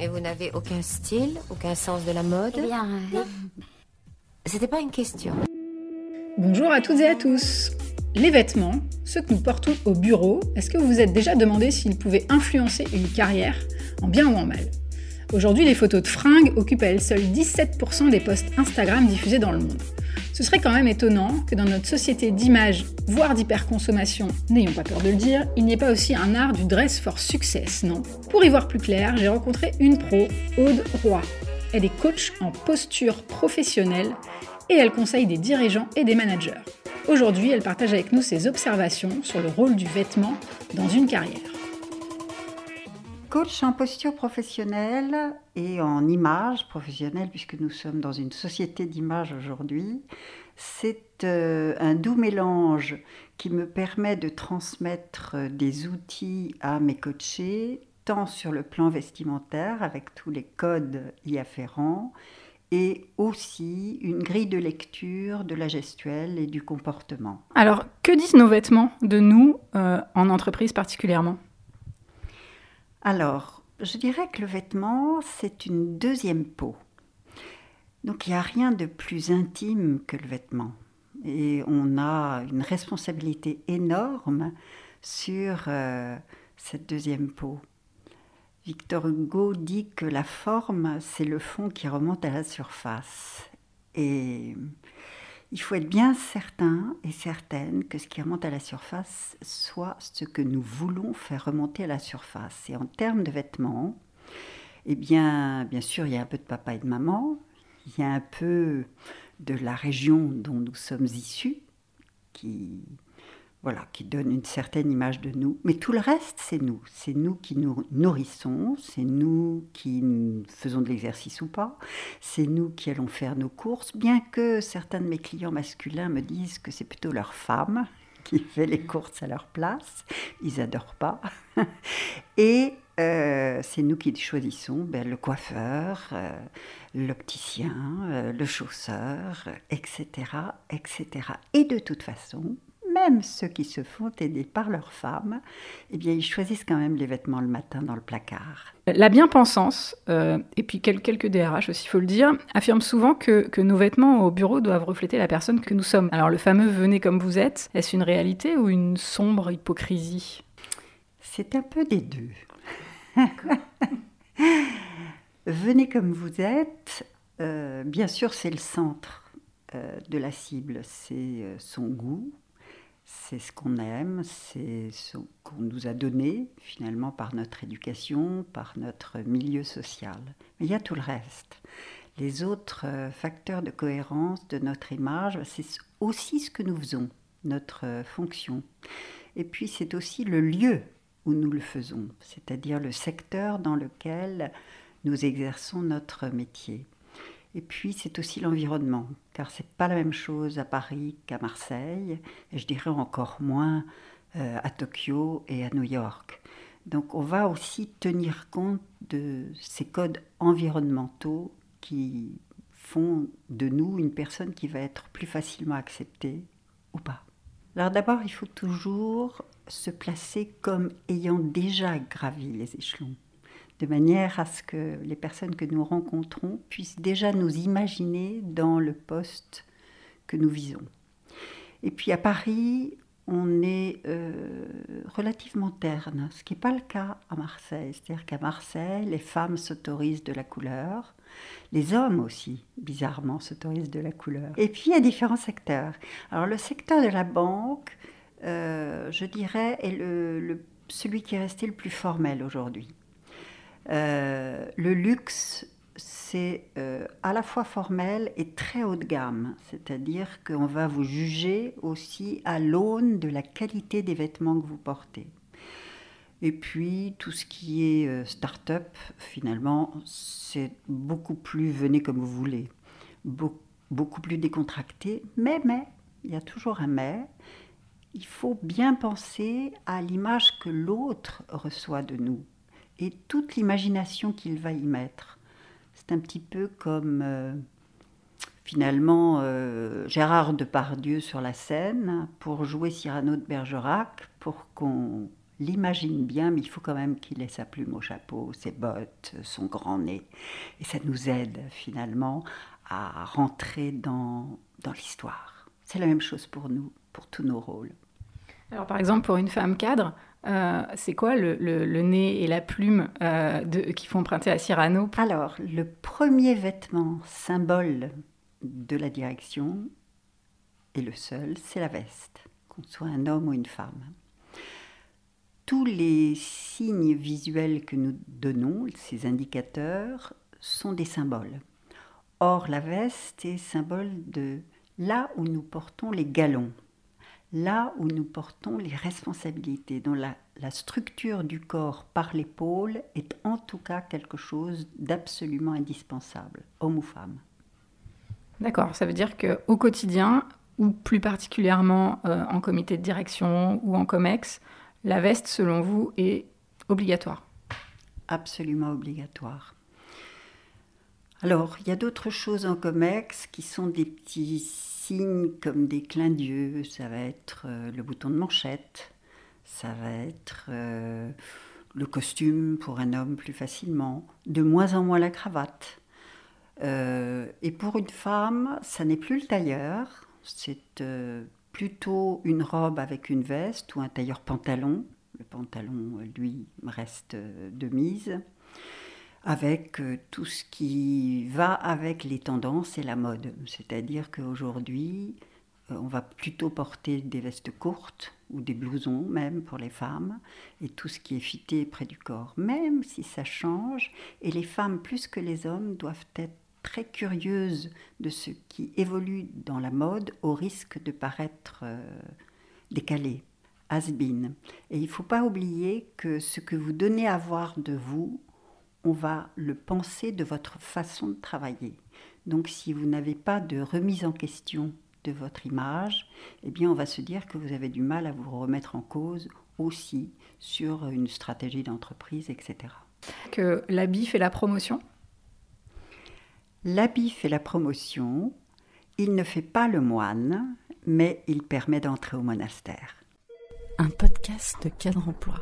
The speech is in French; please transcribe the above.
Et vous n'avez aucun style, aucun sens de la mode Eh bien, euh, C'était pas une question. Bonjour à toutes et à tous. Les vêtements, ceux que nous portons au bureau, est-ce que vous vous êtes déjà demandé s'ils pouvaient influencer une carrière, en bien ou en mal? Aujourd'hui, les photos de fringues occupent à elles seules 17% des posts Instagram diffusés dans le monde. Ce serait quand même étonnant que dans notre société d'image, voire d'hyperconsommation, n'ayons pas peur de le dire, il n'y ait pas aussi un art du dress for success, non? Pour y voir plus clair, j'ai rencontré une pro, Aude Roy. Elle est coach en posture professionnelle et elle conseille des dirigeants et des managers. Aujourd'hui, elle partage avec nous ses observations sur le rôle du vêtement dans une carrière. Coach en posture professionnelle et en image professionnelle, puisque nous sommes dans une société d'image aujourd'hui, c'est euh, un doux mélange qui me permet de transmettre euh, des outils à mes coachés, tant sur le plan vestimentaire, avec tous les codes y afférents, et aussi une grille de lecture de la gestuelle et du comportement. Alors, que disent nos vêtements de nous euh, en entreprise particulièrement? Alors, je dirais que le vêtement, c'est une deuxième peau. Donc, il n'y a rien de plus intime que le vêtement. Et on a une responsabilité énorme sur euh, cette deuxième peau. Victor Hugo dit que la forme, c'est le fond qui remonte à la surface. Et il faut être bien certain et certaine que ce qui remonte à la surface soit ce que nous voulons faire remonter à la surface. Et en termes de vêtements, eh bien, bien sûr, il y a un peu de papa et de maman, il y a un peu de la région dont nous sommes issus, qui, voilà, qui donne une certaine image de nous. Mais tout le reste, c'est nous. C'est nous qui nous nourrissons, c'est nous qui faisons de l'exercice ou pas, c'est nous qui allons faire nos courses, bien que certains de mes clients masculins me disent que c'est plutôt leur femme qui fait les courses à leur place. Ils adorent pas. Et euh, c'est nous qui choisissons ben, le coiffeur, euh, l'opticien, euh, le chausseur, etc., etc. Et de toute façon, même ceux qui se font aider par leurs femmes, eh bien, ils choisissent quand même les vêtements le matin dans le placard. La bien-pensance, euh, et puis quel- quelques DRH aussi, il faut le dire, affirment souvent que, que nos vêtements au bureau doivent refléter la personne que nous sommes. Alors le fameux « venez comme vous êtes », est-ce une réalité ou une sombre hypocrisie? C'est un peu des deux. Venez comme vous êtes, euh, bien sûr c'est le centre euh, de la cible, c'est son goût, c'est ce qu'on aime, c'est ce qu'on nous a donné finalement par notre éducation, par notre milieu social. Mais il y a tout le reste. Les autres euh, facteurs de cohérence de notre image, c'est aussi ce que nous faisons, notre euh, fonction. Et puis c'est aussi le lieu où nous le faisons, c'est-à-dire le secteur dans lequel nous exerçons notre métier. Et puis c'est aussi l'environnement, car c'est pas la même chose à Paris qu'à Marseille, et je dirais encore moins euh, à Tokyo et à New York. Donc on va aussi tenir compte de ces codes environnementaux qui font de nous une personne qui va être plus facilement acceptée ou pas. Alors d'abord, il faut toujours se placer comme ayant déjà gravi les échelons, de manière à ce que les personnes que nous rencontrons puissent déjà nous imaginer dans le poste que nous visons. Et puis à Paris, on est euh, relativement terne, ce qui n'est pas le cas à Marseille. C'est-à-dire qu'à Marseille, les femmes s'autorisent de la couleur, les hommes aussi, bizarrement, s'autorisent de la couleur. Et puis il y a différents secteurs. Alors le secteur de la banque, euh, je dirais, est celui qui est resté le plus formel aujourd'hui. Euh, le luxe, c'est euh, à la fois formel et très haut de gamme, c'est-à-dire qu'on va vous juger aussi à l'aune de la qualité des vêtements que vous portez. Et puis tout ce qui est euh, start-up, finalement, c'est beaucoup plus venez comme vous voulez, Beau- beaucoup plus décontracté, mais, mais, il y a toujours un mais, il faut bien penser à l'image que l'autre reçoit de nous et toute l'imagination qu'il va y mettre. C'est un petit peu comme euh, finalement euh, Gérard Depardieu sur la scène pour jouer Cyrano de Bergerac, pour qu'on l'imagine bien, mais il faut quand même qu'il ait sa plume au chapeau, ses bottes, son grand nez. Et ça nous aide finalement à rentrer dans, dans l'histoire. C'est la même chose pour nous, pour tous nos rôles. Alors par exemple, pour une femme cadre, euh, c'est quoi le, nez et la plume euh, qui font emprunter à Cyrano Alors, le premier vêtement symbole de la direction, et le seul, c'est la veste, qu'on soit un homme ou une femme. Tous les signes visuels que nous donnons, ces indicateurs, sont des symboles. Or, la veste est symbole de là où nous portons les galons, là où nous portons les responsabilités, dont la, structure du corps par l'épaule est en tout cas quelque chose d'absolument indispensable, homme ou femme. D'accord, ça veut dire qu'au quotidien, ou plus particulièrement euh, en comité de direction ou en COMEX, la veste, selon vous, est obligatoire? Absolument obligatoire. Alors, il y a d'autres choses en COMEX qui sont des petits signes comme des clins d'yeux. Ça va être euh, le bouton de manchette, ça va être euh, le costume pour un homme plus facilement, de moins en moins la cravate. Euh, et pour une femme, ça n'est plus le tailleur, c'est plutôt une robe avec une veste ou un tailleur pantalon. Le pantalon, lui, reste de mise avec euh, tout ce qui va avec les tendances et la mode. C'est-à-dire qu'aujourd'hui, euh, on va plutôt porter des vestes courtes ou des blousons même pour les femmes et tout ce qui est fité près du corps, même si ça change. Et les femmes, plus que les hommes, doivent être très curieuses de ce qui évolue dans la mode au risque de paraître euh, décalé, has-been. Et il ne faut pas oublier que ce que vous donnez à voir de vous on va le penser de votre façon de travailler. Donc si vous n'avez pas de remise en question de votre image, eh bien on va se dire que vous avez du mal à vous remettre en cause aussi sur une stratégie d'entreprise, etc. Que l'habit fait la promotion? L'habit fait la promotion, il ne fait pas le moine, mais il permet d'entrer au monastère. Un podcast de cadre emploi.